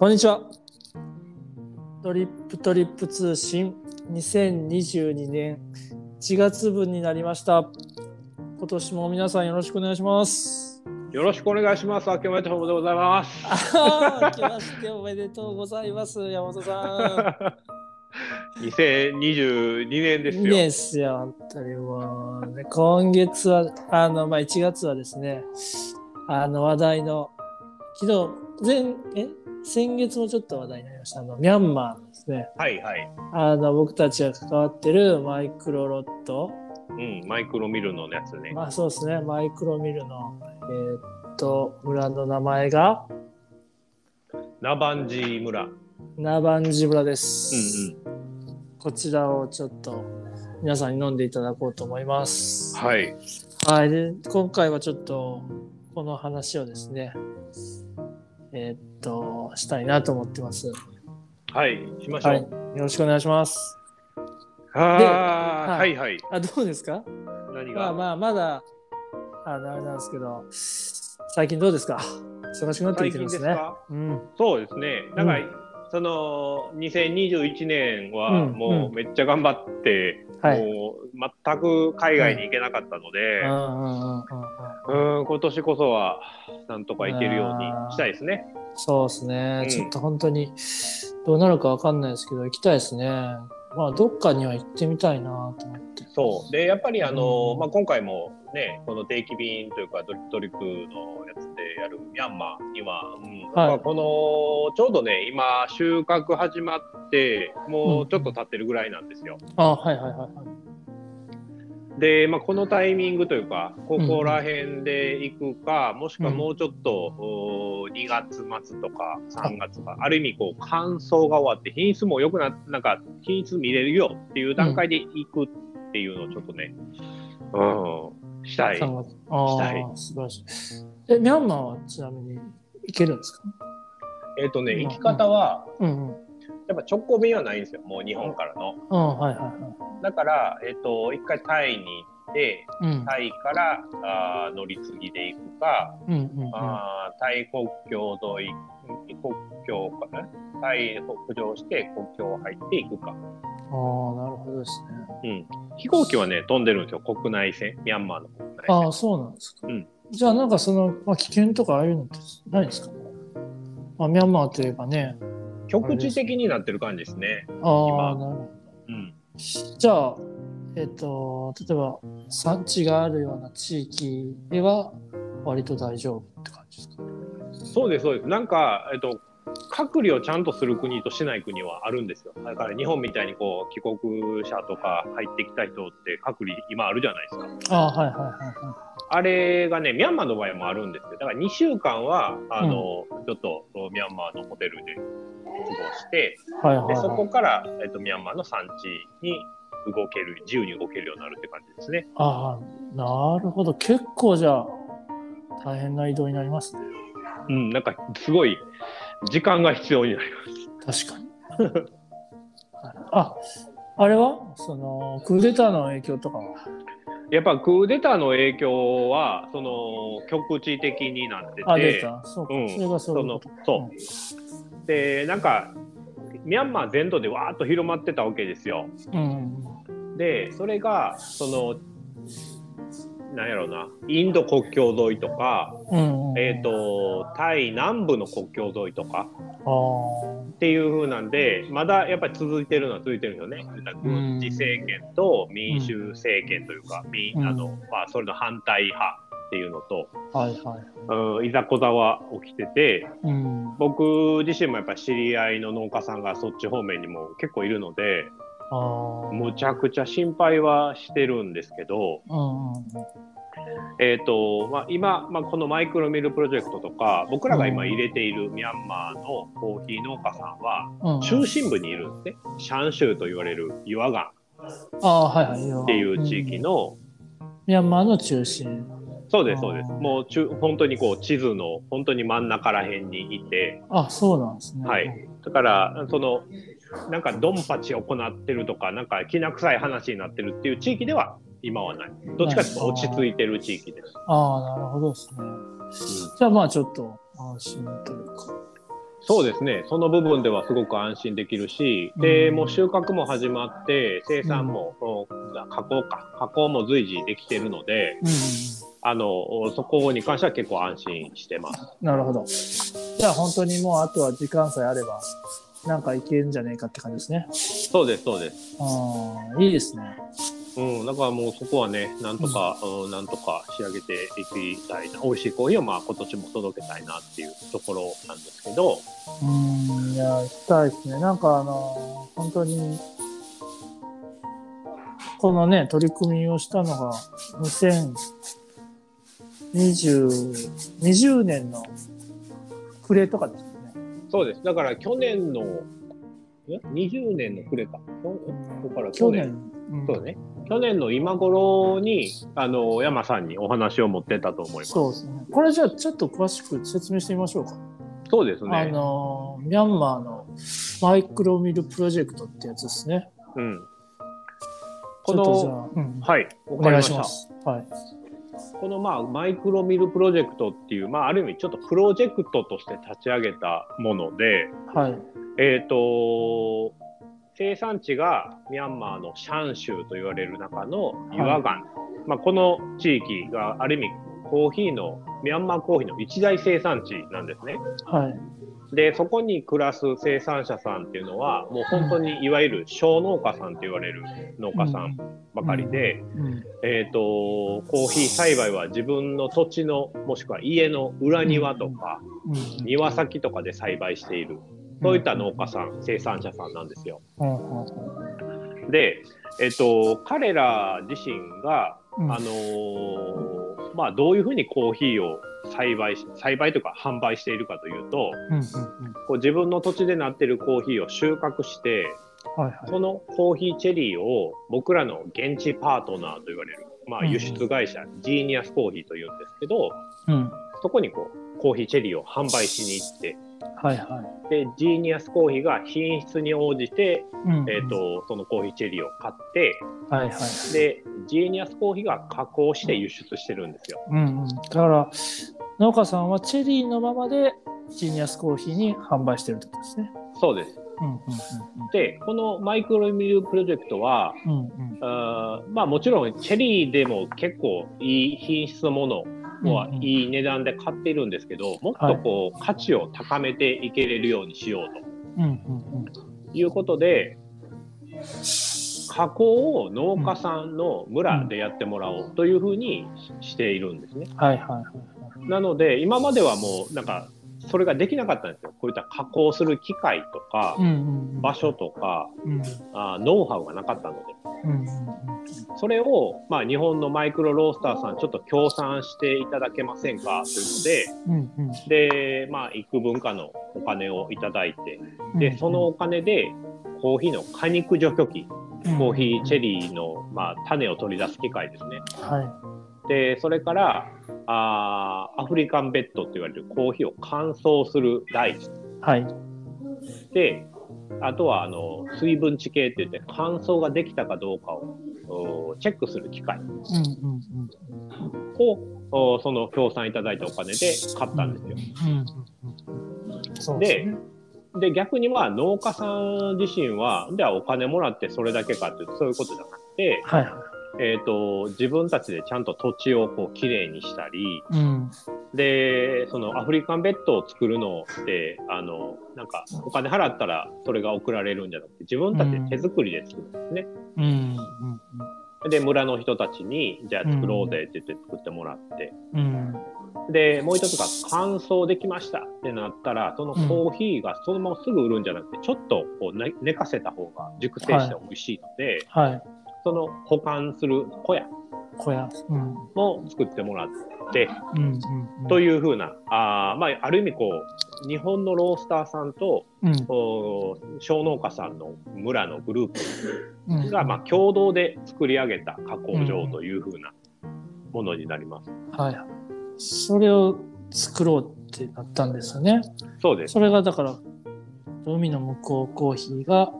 こんにちは。トリップトリップ通信2022年1月分になりました。今年も皆さんよろしくお願いします。よろしくお願いします。明けましておめでとうございます。ああ、明けましておめでとうございます。山本さ2022 年ですよ。ですよ、本当にもう、ね。今月は、あの、まあ、1月はですね、あの、話題の、昨日、前、え？先月もちょっと話題になりました。あの、ミャンマーですね。はいはい。あの、僕たちが関わってるマイクロロット、うん、マイクロミルのやつね。まあそうですね、マイクロミルの、えーっと、村の名前が、ナバンジー村。ナバンジ村でうんす。うん。こちらをちょっと皆さんに飲んでいただこうと思います。はい。はい、で今回はちょっとこの話をですね、えーっと、したいなと思ってます。はい。しましょう。はい、よろしくお願いします。ああ、ははいいはい。あ、どうですか？何が、まあまあ、まだ、あのあれなんですけど、最近どうですか？忙しくなって最きてますね。すか？うん。そうですね。なんか、うんその2021年はうんもうめっちゃ頑張って、はい。もう全く海外に行けなかったので、うん今年こそはなんとか行けるようにしたいですね。そうですね、うんちょっと本当にどうなるかわかんないですけど、行きたいですね。まあ、どっかには行ってみたいなと思って。そうでやっぱりあの、うんまあ、今回もねこの定期便というかドリトリップのやつでやるミャンマーには、うんまあ、このちょうどね今収穫始まってもうちょっと経ってるぐらいなんですよ。あはいはいはいはい。で、まあ、このタイミングというかここら辺で行くか、もしくはもうちょっと、お2月末とか3月かある意味こう乾燥が終わって品質も良くななんか品質見れるよっていう段階で行くっていうのをちょっとね、うん、したい。3月あしたいあ、素晴らしい。え、ミャンマーはちなみに行けるんですか？えっ、とね、うん行き方は、うんうん。やっぱ直行便はないんですよ、もう日本からの。うん、はいはいはい。だから、えっ、と、一回タイに行って、うん。タイからあー乗り継ぎで行くか、うんうんうん。あータイ国境沿い、国境かな？タイ北上して国境入っていくか。ああ、なるほどですね。うん。飛行機はね、飛んでるんですよ、国内線、ミャンマーの国内線。ああ、そうなんですか。うんじゃあ、なんかその、まあ、危険とかああいうのってないですか？まあ、ミャンマーといえばね。局地的になってる感じですね。ああ、今なるほど。うん。じゃあ、えっ、と、例えば産地があるような地域では割と大丈夫って感じですか？そうです、そうです。なんか、えっと、隔離をちゃんとする国としない国はあるんですよ。だから日本みたいにこう帰国者とか入ってきた人って隔離今あるじゃないですか。ああ、はいはいはいはい。あれがね、ミャンマーの場合もあるんですよ。だから2週間は、あの、ちょっとミャンマーのホテルで過ごして、はいはいはい。でそこから、えっと、ミャンマーの産地に動ける、自由に動けるようになるって感じですね。ああ、なるほど。結構じゃあ、大変な移動になりますね。うん、なんかすごい時間が必要になります。確かに。あ、あれは？その、クーデターの影響とかは？やっぱクーデターの影響は、その、局地的になってて。で、なんか、ミャンマー全土でわーっと広まってたわけですよ。うん。で、それが、その、なんやろうな、インド国境沿いとか、うん。うん。えっ、と、タイ南部の国境沿いとか。っていう風なんで、まだやっぱり続いてるのは続いてるんですよね。軍事政権と民主政権というか、民うんあのまあ、それの反対派っていうのと、はいはい。うん、いざこざは起きてて、うん。僕自身もやっぱり知り合いの農家さんがそっち方面にも結構いるので。むちゃくちゃ心配はしてるんですけど、うんうん。えーとまあ、今、まあ、このマイクロミルプロジェクトとか僕らが今入れているミャンマーのコーヒー農家さんはうん。中心部にいるんですね、シャン州と言われる岩岩ああ、はいはい。っていう地域の、ミャンマーの中心。そうですそうですもう中本当にこう地図の本当に真ん中ら辺にいてあ、そうなんですね。はい。だからそのなんかドンパチ行ってるとかなんかきな臭い話になってるっていう地域では今はない。どっちかというと落ち着いてる地域です、ああ、なるほどですね。じゃあまあちょっと安心というか。そうですね、その部分ではすごく安心できるし、でうん。もう収穫も始まって、生産も、お加工か、加工も随時できているので、うん。あのそこに関しては結構安心してます。なるほど。じゃあ本当にもうあとは時間さえあれば、なんかいけるんじゃねえかって感じですね。そうです、そうです。ああ、いいですね。うん、だからもうそこはね、なんとか、うん、なんとか仕上げていきたいな、美味しいコーヒーをまあ今年も届けたいなっていうところなんですけど、うん、いや、行きたいですね。なんかあの、本当に、このね、取り組みをしたのが、2020、20年の暮れとかです。そうです。だから去年の、え？20年の暮れか。きょえだから去去年、年。うんそうね。去年の今頃に、あの、山さんにお話を持ってたと思います。そうですね。これじゃあちょっと詳しく説明してみましょうか。そうですあね。の、ミャンマーのマイクロミルプロジェクトってやつですね。うん。この、あ、うんはい、わお願。いしたます。はい。このまあマイクロミルプロジェクトっていう、まあ、ある意味ちょっとプロジェクトとして立ち上げたもので、はい。えっ、と、生産地がミャンマーのシャン州と言われる中のユアガン、まあ、この地域がある意味コーヒーのミャンマーコーヒーの一大生産地なんですね。はい。でそこに暮らす生産者さんっていうのはもう本当にいわゆる小農家さんと言われる農家さんばかりで、うん。えー、とコーヒー栽培は自分の土地のもしくは家の裏庭とかうん。庭先とかで栽培しているそういった農家さん生産者さんなんですよ。で、えー、と彼ら自身が、うんあのーまあ、どういうふうにコーヒーを栽培し栽培というか販売しているかというとうん。うん。こう自分の土地でなっているコーヒーを収穫してはいはい。そのコーヒーチェリーを僕らの現地パートナーと言われる、まあ、うんうん輸出会社、ジーニアスコーヒーというんですけどうん。そこにこうコーヒーチェリーを販売しに行ってはいはい。でジーニアスコーヒーが品質に応じて、うん。えー、とそのコーヒーチェリーを買ってはいはい。でジーニアスコーヒーが加工して輸出してるんですよ。うんうん。だから、農家さんはチェリーのままでジーニアスコーヒーに販売してるってことですね。そうですうんでこのマイクロミルプロジェクトはうんうん。うんうん。あーまあもちろんチェリーでも結構いい品質のものはいい値段で買っているんですけど、もっとこう価値を高めていけれるようにしようということで、加工を農家さんの村でやってもらおうというふうにしているんですね。うん。はいはいはい。なので今まではもうなんかそれができなかったんですよ。こういった加工する機械とかうんうんうん。場所とかうんあーノウハウがなかったので。うんうんそれを、まあ、日本のマイクロロースターさん、ちょっと協賛していただけませんかといううんうんので、で、まあ、幾分かのお金をいただいて、うん。で、そのお金で、コーヒーの果肉除去機、コーヒーチェリーの、まあ、種を取り出す機械ですね。はい。で、それから、あーアフリカンベッドと言われるコーヒーを乾燥する台はい。で、あとはあの水分地形って言って乾燥ができたかどうかをおチェックする機械うんうんうん。その協賛いただいたお金で買ったんですよ。うんうんうん。で。で逆には農家さん自身はじゃあお金もらってそれだけかっていうとそういうことじゃなくて、はいはい。えー、と自分たちでちゃんと土地をこうきれいにしたりうん。でそのアフリカンベッドを作るのってあのなんかお金払ったらそれが送られるんじゃなくて自分たちで手作りで作るんですね。うんうんで村の人たちにじゃあ作ろうぜって言って作ってもらって。うん。でもう一つが乾燥できましたってなったらそのコーヒーがそのまますぐ売るんじゃなくてちょっとこう寝寝かせた方が熟成して美味しいので、はい。その保管する小屋小屋。うん。も作ってもらってうんうんうん。というふうなあー、まあ、ある意味こう日本のロースターさんとうんお小農家さんの村のグループうん。が、まあ、共同で作り上げた加工場というふうなものになります。はい。それを作ろうってなったんですよね。そうですそれがだから、海の向こうコーヒーが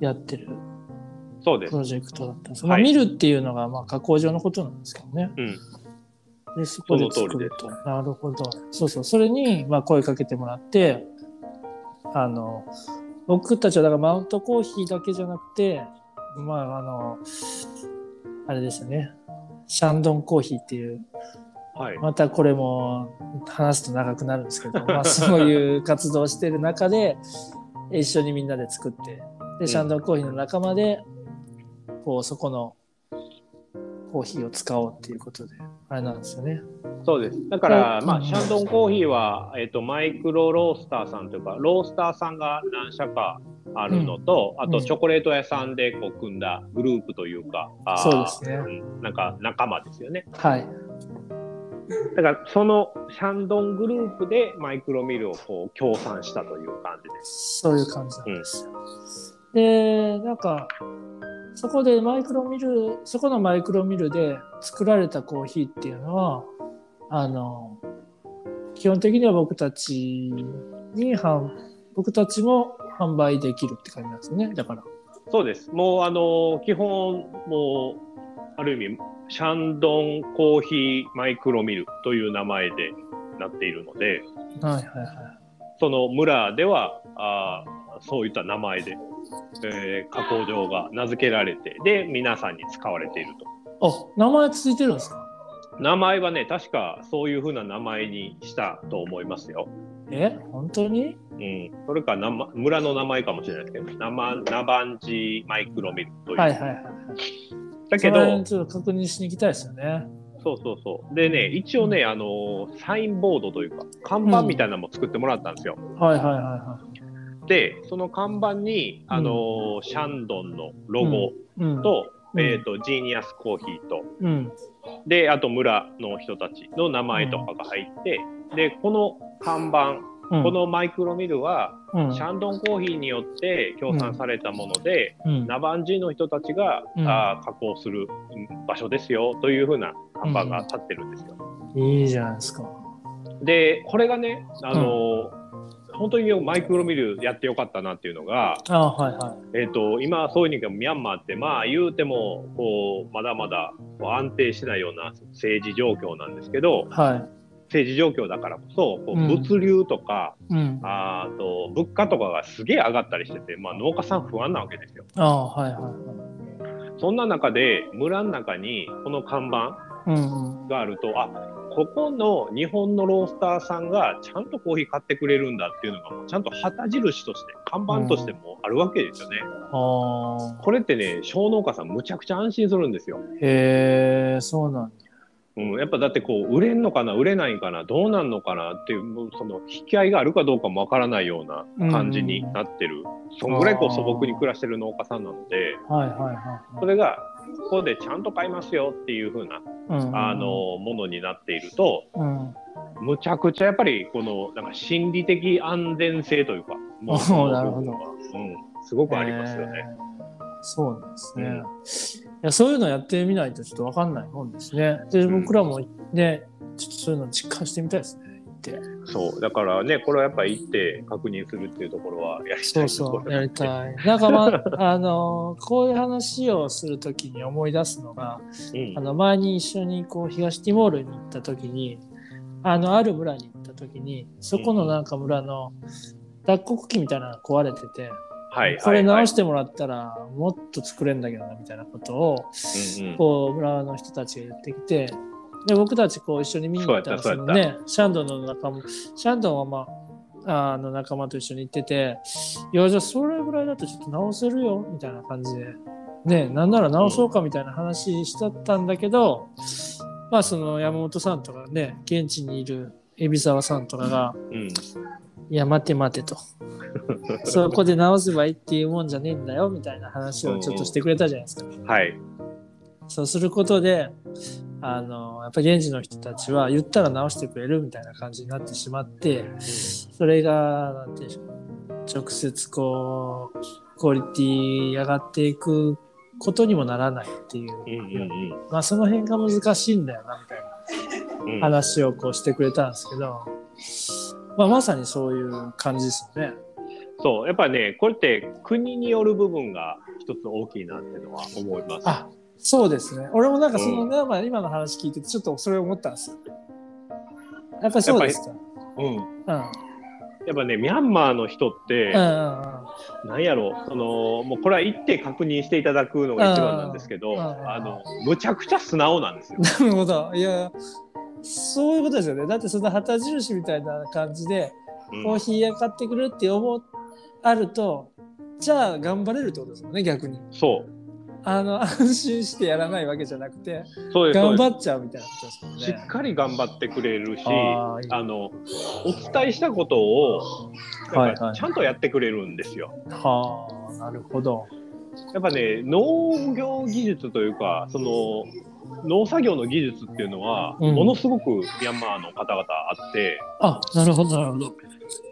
やってるそうですプロジェクトだったんです。はいまあ、見るっていうのがまあ加工場のことなんですけどね。うんで、そこで作ると。なるほど。そうそう。それにまあ声かけてもらって、あの僕たちはだからマウントコーヒーだけじゃなくてまああのあれですよねシャンドンコーヒーっていうはい。またこれも話すと長くなるんですけど、まあ、そういう活動をしてる中で一緒にみんなで作ってでシャンドンコーヒーの仲間でこうそこのコーヒーを使おうっていうことであれなんですよね。そうです。だから、まあ、うんシャンドンコーヒーは、えっ、と、マイクロロースターさんというか、ロースターさんが何社かあるのと、あと、うんチョコレート屋さんでこう組んだグループというか、あーそうですねうんなんか仲間ですよね。はい、だから、そのシャンドングループでマイクロミルをこう協賛したという感じです。そういう感じなんですよ。でなんかそこでマイクロミルそこのマイクロミルで作られたコーヒーっていうのはあの基本的には僕たちに販僕たちも販売できるって感じなんですよねだから。そうです。もう、あの、基本、もう、ある意味、シャンドンコーヒーマイクロミルという名前でなっているので、はいはいはい。その村ではあーそういった名前で、えー加工場が名付けられてで皆さんに使われていると。あ名前ついてるんですか？名前はね確かそういうふうな名前にしたと思いますよ、え本当に？うん、それか名前村の名前かもしれないですけどナマナバンジマイクロミルという、はいはいはい。だけどちょっと確認しに行きたいですよね。そうそうそう。でね一応ね、あのサインボードというか看板みたいなのも作ってもらったんですよ、はいはいはいはでその看板に、あのシャンドンのロゴ。と,、うん。えー、とジーニアスコーヒーと。うん。で、あと村の人たちの名前とかが入って、で、この看板、うん、このマイクロミルは、うん、シャンドンコーヒーによって協賛されたもので、うん、ナバンジーの人たちが、うん。あー加工するうん場所ですよというふうな看板が立ってるんですよ。いいじゃないですか。で、これがね、あのー本当にマイクロミルやってよかったなっていうのが、あはいはい。えー、と今、そういう意味でミャンマーって、まあ言うてもこうまだまだこう安定しないような政治状況なんですけど、はい。政治状況だからこそこううん物流とか、うん。あと物価とかがすげえ上がったりしてて、まあ、農家さん不安なわけですよ。あはいはいはい。そんな中で村の中にこの看板うんうん。があるとあここの日本のロースターさんがちゃんとコーヒー買ってくれるんだっていうのがもうちゃんと旗印として看板としてもあるわけですよね。ああ。これってね小農家さんむちゃくちゃ安心するんですよ。へえ、そうなんだ。うん、やっぱだってこう売れんのかな売れないんかなどうなんのかなっていうその引き合いがあるかどうかもわからないような感じになってる、そんぐらいこう素朴に暮らしてる農家さんなのではいはいはいそれがここでちゃんと買いますよっていう風な、あのものになっているとうん。むちゃくちゃやっぱりこのなんか心理的安全性というか もうなるほどうん、すごくありますよね。そうなんですね。いや、そういうのやってみないとちょっとわかんないもんですね。で、うん僕らもね、ちょっとそういうの実感してみたいですね。行って。そうだからねこれはやっぱり行って確認するっていうところはやりたそいうところそう、やりたい。なんかまあ、あの、こういう話をするときに思い出すのが、うんあの、前に一緒にこう、東ティモールに行ったときに、あの、ある村に行ったときに、そこのなんか村の脱穀機みたいなのが壊れてて、はいこれ直してもらったらもっと作れんだけどなみたいなことをうんうんこう村の人たちが言ってきてで僕たちこう一緒に見に行ったらそのね。シャンドンの仲間シャンドンはまああの仲間と一緒に行ってていやじゃあそれぐらいだとちょっと直せるよみたいな感じで。ねなんなら直そうかみたいな話しちゃったんだけど、まあその山本さんとかね現地にいる海老沢さんとかがうん。いや待て待てと。そこで直せばいいっていうもんじゃねえんだよみたいな話をちょっとしてくれたじゃないですか。はい。そうすることで、あの、やっぱり現地の人たちは言ったら直してくれるみたいな感じになってしまって、それが、なんていうんでしょう、直接こう、クオリティ上がっていくことにもならないっていう、まあその辺が難しいんだよな、みたいな。話をこうしてくれたんですけど、まあまさにそういう感じですよね。そう。やっぱねこれって国による部分が一つ大きいなっていうのは思います。あ、そうですね。俺もなんかそのうんね、まあ今の話聞いててちょっとそれ思ったんですよ。やっぱりそうですか。うん、うん。やっぱね、ミャンマーの人って、なんやろそのもうこれは行って確認していただくのが一番なんですけど、あのむちゃくちゃ素直なんですよ。なるほど。いや、そういうことですよね。だってその旗印みたいな感じで、うんコーヒー屋買ってくるって思うあると、じゃあ頑張れるってことですもんね、逆に。そうあの、安心してやらないわけじゃなくて、頑張っちゃうみたいなことですもんね。すしっかり頑張ってくれるしあのお伝えしたことをちゃんとやってくれるんですよ。はあ、なるほど。やっぱね農業技術というかその農作業の技術っていうのは、うんものすごくミャンマーの方々あってあ、なるほど、なるほど。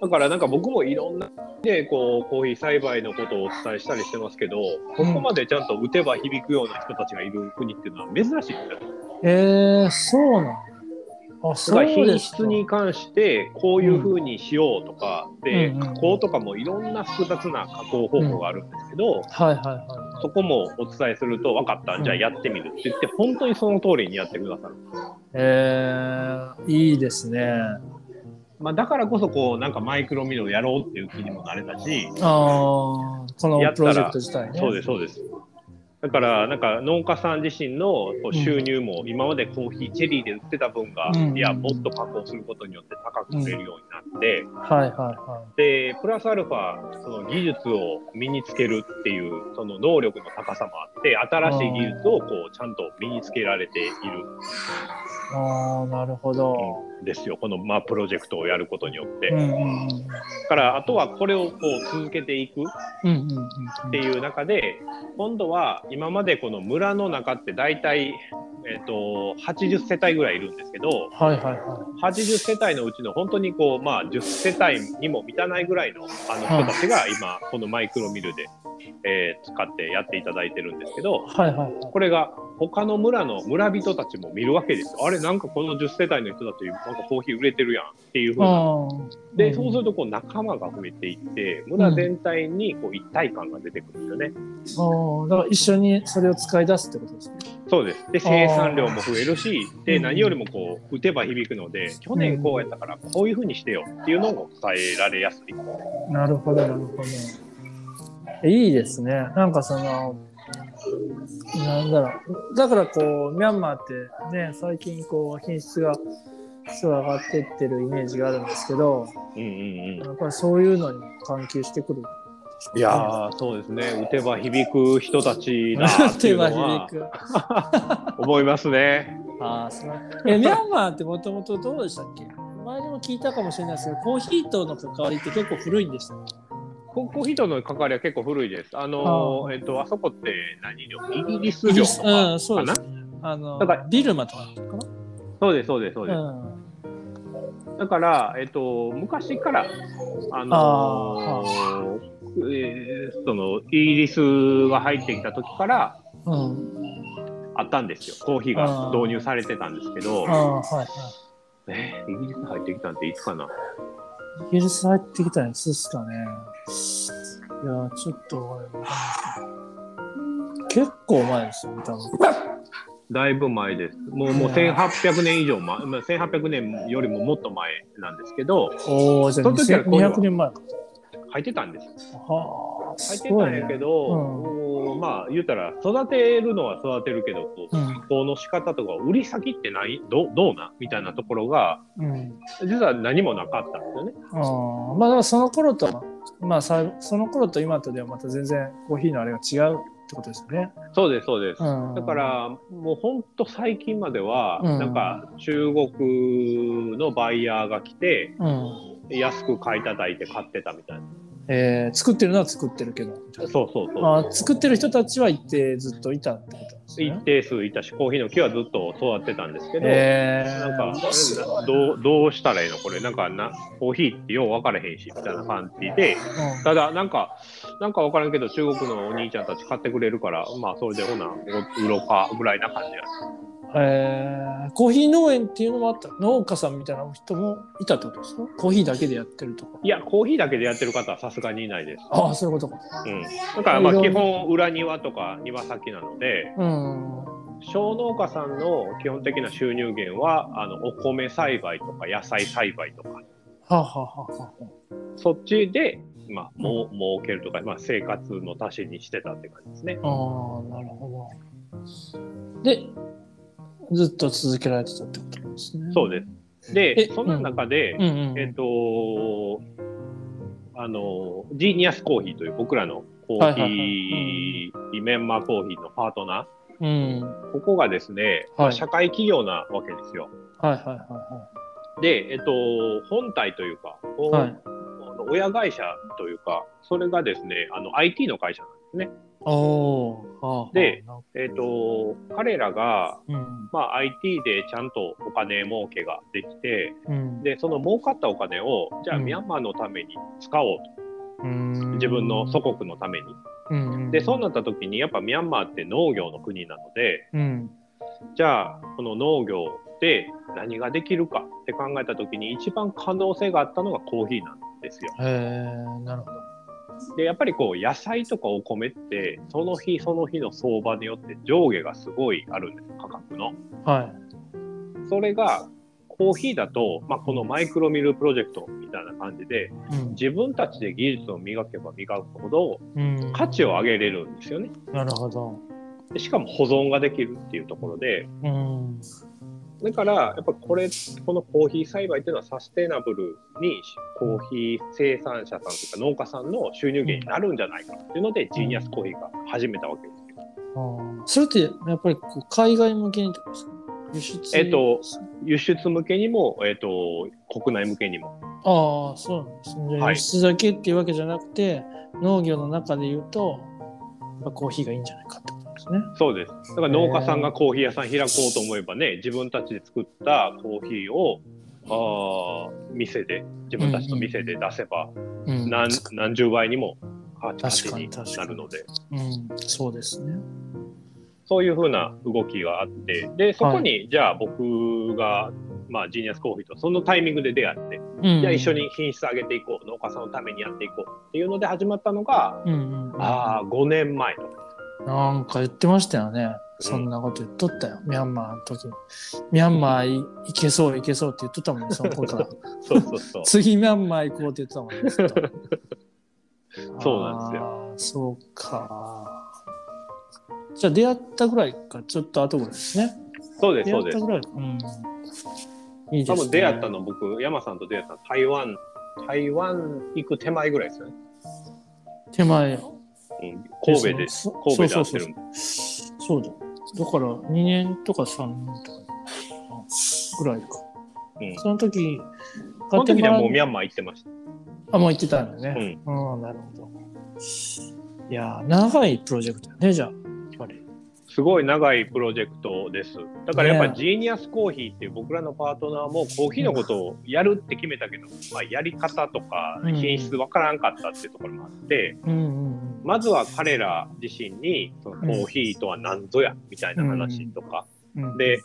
だからなんか僕もいろんなでこうコーヒー栽培のことをお伝えしたりしてますけどここまでちゃんと打てば響くような人たちがいる国っていうのは珍しいんですよ。えー、そうなんだ。あ、だそう品。質に関してこういうふうにしようとか、でうんうん加工とかもいろんな複雑な加工方法があるんですけど、はいはいはい。そこもお伝えすると分かったじゃあやってみるって言って本当にその通りにやってくださる。えー、いいですね。まあ、だからこそこうなんかマイクロミルをやろうっていう気にもなれたし、ああ、このプロジェクト自体ね。そうですそうです。だからなんか農家さん自身のこう収入も今までコーヒーチェリーで売ってた分が、うんいやもっと加工することによって高く売れるようになって、はいはいはでプラスアルファその技術を身につけるっていうその能力の高さもあって新しい技術をこうちゃんと身につけられているい。ああ、なるほど。んですよこの、まあ、プロジェクトをやることによって。からあとはこれをこう続けていくっていう中で今度は今までこの村の中って大体、えー、と80世帯ぐらいいるんですけどはいはいは80世帯のうちの本当にこう、まあ、10世帯にも満たないぐらいのあの人たちが今このマイクロミルで、えー使ってやっていただいてるんですけどはいはい。これが他の村の村人たちも見るわけですよ。あれなんかこの10世帯の人たちなんかコーヒー売れてるやんっていうふうなあで、そうするとこう仲間が増えていって、村全体にこう一体感が出てくるんですよね。ああ、だから一緒にそれを使い出すってことですね。そうです。で、生産量も増えるし、で、うん何よりもこう、打てば響くので、去年こうやったから、こういうふうにしてよっていうのを伝えられやすい。なるほど、なるほど。いいですね。なんかその、なんだろう。だからこう、ミャンマーってね、最近こう、品質がすごい上がってってるイメージがあるんですけど、うんうんうん。やっぱりそういうのに関係してくるいやー、そうですね。打てば響く人たちだってい手うのは響はく。思いますね。ああ、そう。え、ミャンマーってもともとどうでしたっけ？前にも聞いたかもしれないですけど、コーヒーとの関わりって結構古いんでしたっけ？ココーヒーとの関わりは結構古いです。あのえっと、あそこって何量イギリス領とかかなそうですね。あのだから、ビルマとかかそうです、そうです、そうです。なうん。だから、えっと、昔から、あのーえーそのイギリスが入ってきた時からうん。あったんですよ。コーヒーが導入されてたんですけどあ、あ、はいはい。えーイギリス入ってきたんっていつかな？イギリス入ってきたやつですかね。いや、ちょっと結構前ですよ、多分。だいぶ前です。もうもううん1800年以上前、まあ、1800年よりももっと前なんですけど、おお、じゃあその時はこういうのは200年前か。入ってたんですよ。はあ、入ってたんやけど、うんもうまあ言うたら育てるのは育てるけど、こううん加工の仕方とか売り先ってないどどうなんみたいなところがうん。実は何もなかったんですよね。ああ、まあだからその頃と、まあさその頃と今とではまた全然コーヒーのあれが違うってことですよね。そうですそうです。うん。だからもう本当最近までは、うんなんか中国のバイヤーが来てうん。安く買い叩いて買ってたみたいな。えー、作ってるのは作ってるけど。そうそうそう。あー作ってる人たちは一定ずっといたってことなんです一ね。定数いたしコーヒーの木はずっと育ってたんですけど、えー、なんかどうどうしたらいいの？これなんかなコーヒーってよう分からへんしみたいな感じでうんただなんかなんか分からんけど中国のお兄ちゃんたち買ってくれるからまあそれでほな売ろうかぐらいな感じやえー、コーヒー農園っていうのもあった。農家さんみたいな人もいたってことですか？コーヒーだけでやってるとかいやコーヒーだけでやってる方はさすがにいないです。ああそういうことか。うん、だからまあ基本裏庭とか庭先なのでうん。小農家さんの基本的な収入源はあのお米栽培とか野菜栽培とか。はあ、はあはあはあ、そっちで、まあ、もう儲けるとか、まあ、生活の足しにしてたって感じですね。ああ、なるほど。で、ずっと続けられてたってことなんですね。そうです。でえ、そんな中で、うんうん。えっ、と、あの、ジーニアスコーヒーという僕らのコーヒー、はいはいミャンマーコーヒーのパートナうん。ー、ここがですね、はい社会企業なわけですよ。はいはいはで、えっ、と、本体というか、はい。親会社というか、それがですね、あの IT の会社なんですね。で、えっ、と、彼らが、うん。まあ、IT でちゃんとお金儲けができて、うん。で、その儲かったお金を、じゃあ、うんミャンマーのために使おうと。うん自分の祖国のために。で、そうなった時に、やっぱミャンマーって農業の国なので、うん。じゃあ、この農業で何ができるかって考えた時に、一番可能性があったのがコーヒーなんですよ。へえ、なるほど。で、やっぱりこう、野菜とかお米って、その日その日の相場によって上下がすごいあるんです、価格の。はい。それが、コーヒーだと、まあ、このマイクロミルプロジェクトみたいな感じで、うん。自分たちで技術を磨けば磨くほどうん。価値を上げれるんですよね。なるほど。でしかも保存ができるっていうところで、うん。だから、やっぱこれ、このコーヒー栽培っていうのはサステナブルにコーヒー生産者さんというか農家さんの収入源になるんじゃないかっていうので、ジーニアスコーヒーが始めたわけですよ。それってやっぱりこう海外向けにとですか？輸出えっと輸出向けにも、えっと、国内向けにも。ああそうなんですね。はい輸出だけっていうわけじゃなくて、農業の中で言うと、コーヒーがいいんじゃないかですね。そうです。だから農家さんがコーヒー屋さん開こうと思えばね、自分たちで作ったコーヒーを、あー店で、自分たちの店で出せば、うん。何何十倍にも価値にになるので。うん、そうですね。そういうふうな動きがあって、で、そこに、じゃあ僕が、まあ、ジーニアスコーヒーとそのタイミングで出会って、うん、じゃあ一緒。に品質上げていこう、農家さんのためにやっていこうっていうので始まったのが、うんうん、ああ、5年前とか。なんか言ってましたよね。そんなこと言っとったよ。ミャンマーの時に。ミャンマーい行けそう行けそうって言っとったもんね、その頃から。そうそうそう。次ミャンマー行こうって言ってたもんね。そうなんですよそうか。じゃあ出会ったぐらいか、ちょっと後ぐらいですね。そうです、そうです出会った。ぐらい。うん。いいですね。多分出会ったの僕、山さんと出会ったの台湾、台湾行く手前ぐらいですよね。手前。うん、神戸で、そ神戸で会ってるんで。そうだ。だから2年とか3年とかぐらいか。うんその時、その時にはもうミャャンマー行ってました。あ、もう行ってたんだね。うん、なるほど。いやー、長いプロジェクトだね、じゃあ。すごい長いプロジェクトです。だからやっぱジーニアスコーヒーっていう僕らのパートナーもコーヒーのことをやるって決めたけど、まあ、やり方とかうん。品質わからんかったっていうところもあって、まずは彼ら自身にそのコーヒーとは何ぞやみたいな話とか、うん。で、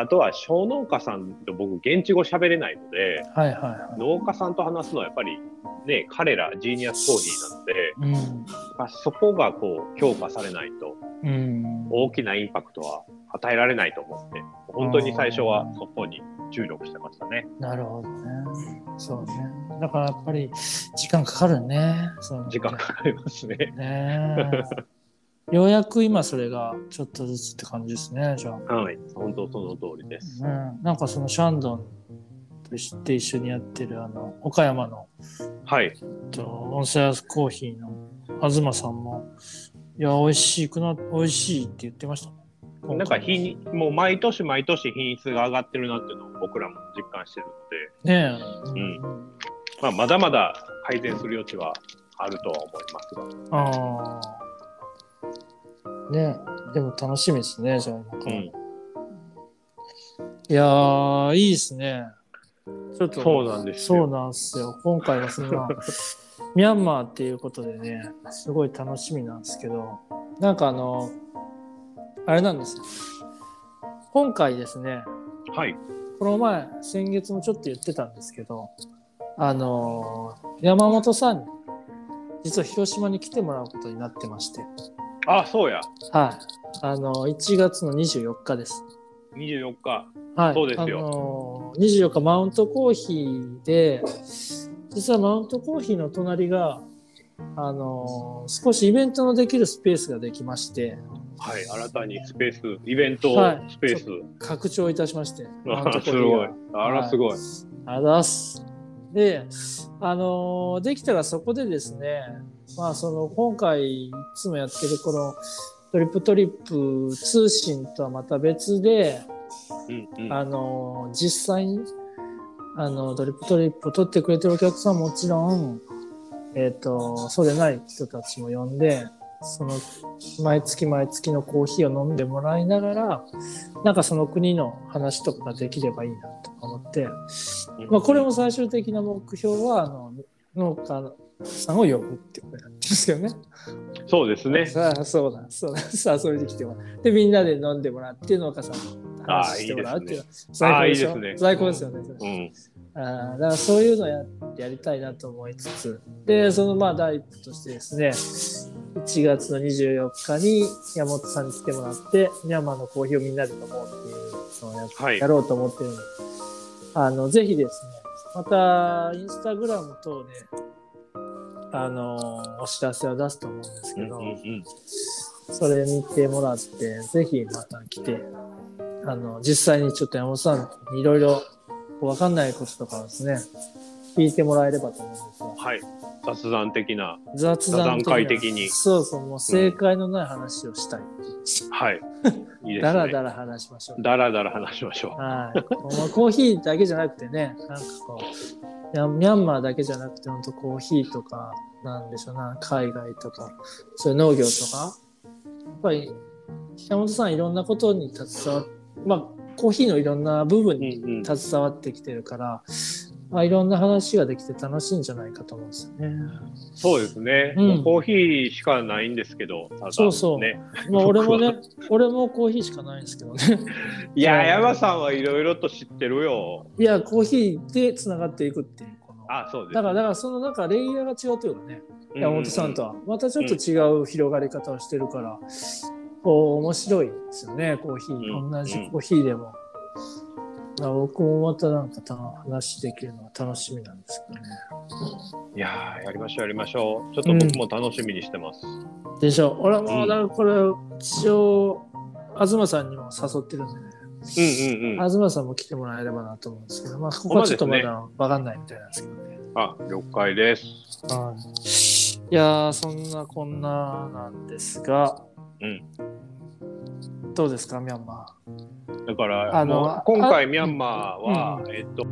あとは小農家さんと僕現地語喋れないので、はいはいは農家さんと話すのはやっぱりね、彼らジーニアスコーヒーなので、い。うん。まあ、そこがこう評価されないとうん。大きなインパクトは与えられないと思って、本当に最初はそこに注力してましたね。なるほどね。そうね。だからやっぱり時間かかるね。時間かかりますね。ねえ ようやく今それがちょっとずつって感じですね、じゃあ。はい、本当その通りです。うん、なんかそのシャンドンとして一緒にやってるあの岡山のはい、とオンサヤスコーヒーの東さんもいや美味しくな美味しいって言ってましたなんか今回品もう毎年毎年品質が上がってるなっていうのを僕らも実感してるので、ねえ、うん。まあ、まだまだ改善する余地はあるとは思いますが、ああね。えでも楽しみですねじゃあ今から、うん、いやーいいですね。ちょっとそうなんですよ。そうなんですよ。今回はその ミャンマーっていうことでね、すごい楽しみなんですけど、なんかあの、あれなんですよ。今回ですね、はい、この前、先月もちょっと言ってたんですけど、あの、山本さんに、実は広島に来てもらうことになってまして、あそうや、はい。あの、1月の24日です。24日、はい、そうですよあのー24日マウントコーヒーで実はマウントコーヒーの隣が、あのー少しイベントのできるスペースができまして、はい、新たにスペース、イベントはいスペース。拡張いたしまして、マウントコーヒすごい。あら、すごい。ありがとうございます。で、あのーできたらそこでですね、まあその今回いつもやってるこのトリップトリップ通信とはまた別で、うんうん。あのー実際にあのトリップトリップを取ってくれてるお客さんももちろん、えっ、と、そうでない人たちも呼んで、その毎月毎月のコーヒーを飲んでもらいながら、なんかその国の話とかができればいいなと思って、まあ、これも最終的な目標は、あの、農家さんを呼ぶってことなんですけどね。そうですね。さあ、そうだ、そうだ、さあ、それで来てもらう。で、みんなで飲んでもらって、農家さんと話してもらうっていう。最高ですね最高ですよね。うん。あーだからそういうのをややりたいなと思いつつ、で、そのまあ第一歩としてですね、1月の24日に山本さんに来てもらって、ミャンマーのコーヒーをみんなで飲もうっていうのをや,、はいやろうと思ってるので、あの、ぜひですね、また、インスタグラム等で、あの、お知らせを出すと思うんですけど、うんうんうんそれ見てもらって、ぜひまた来て、あの、実際にちょっと山本さんにいろいろわかんないこととかをですね、聞いてもらえればと思うんですよ。はい。雑談的な。雑談会的にそうそう、もう正解のない話をしたい。はい。いいですね。だらだら話しましょう。だらだら話しましょう。はい。まあコーヒーだけじゃなくてね、なんかこう、ミャミャンマーだけじゃなくて、本当コーヒーとか、なんでしょうな、海外とか、そういう農業とか、やっぱり、山本さんいろんなことに携わっまあ、コーヒーのいろんな部分うんにうん。携わってきてるから、まあ、いろんな話ができて楽しいんじゃないかと思うんですよね。そうですね。うんコーヒーしかないんですけど、ただそうそうね。まあ、俺もね、俺もコーヒーしかないんですけどね。いや、山さんはいろいろと知ってるよ。いや、コーヒーでつながっていくっていう。あ、そうです。だから、だからそのなんかレイヤーが違うというかね、うん山本さんとはまたちょっと違う広がり方をしてるから、こう面白いですよねコーヒー、うん同じコーヒーでも、僕もまたなんかた話できるのが楽しみなんですけどね。いやーやりましょうやりましょう。ちょっと僕も楽しみにしてます。でしょ俺はもううんだからこれ一応東さんにも誘ってるんで。ねうんうんうん。東さんも来てもらえればなと思うんですけど。まあここはちょっとまだ分かんないみたいなんですけどね。あ、了解です。はい。いやーそんなこんななんですが、うんどうですかミャンマー。だから、あの今回ミャンマーは、うえっと、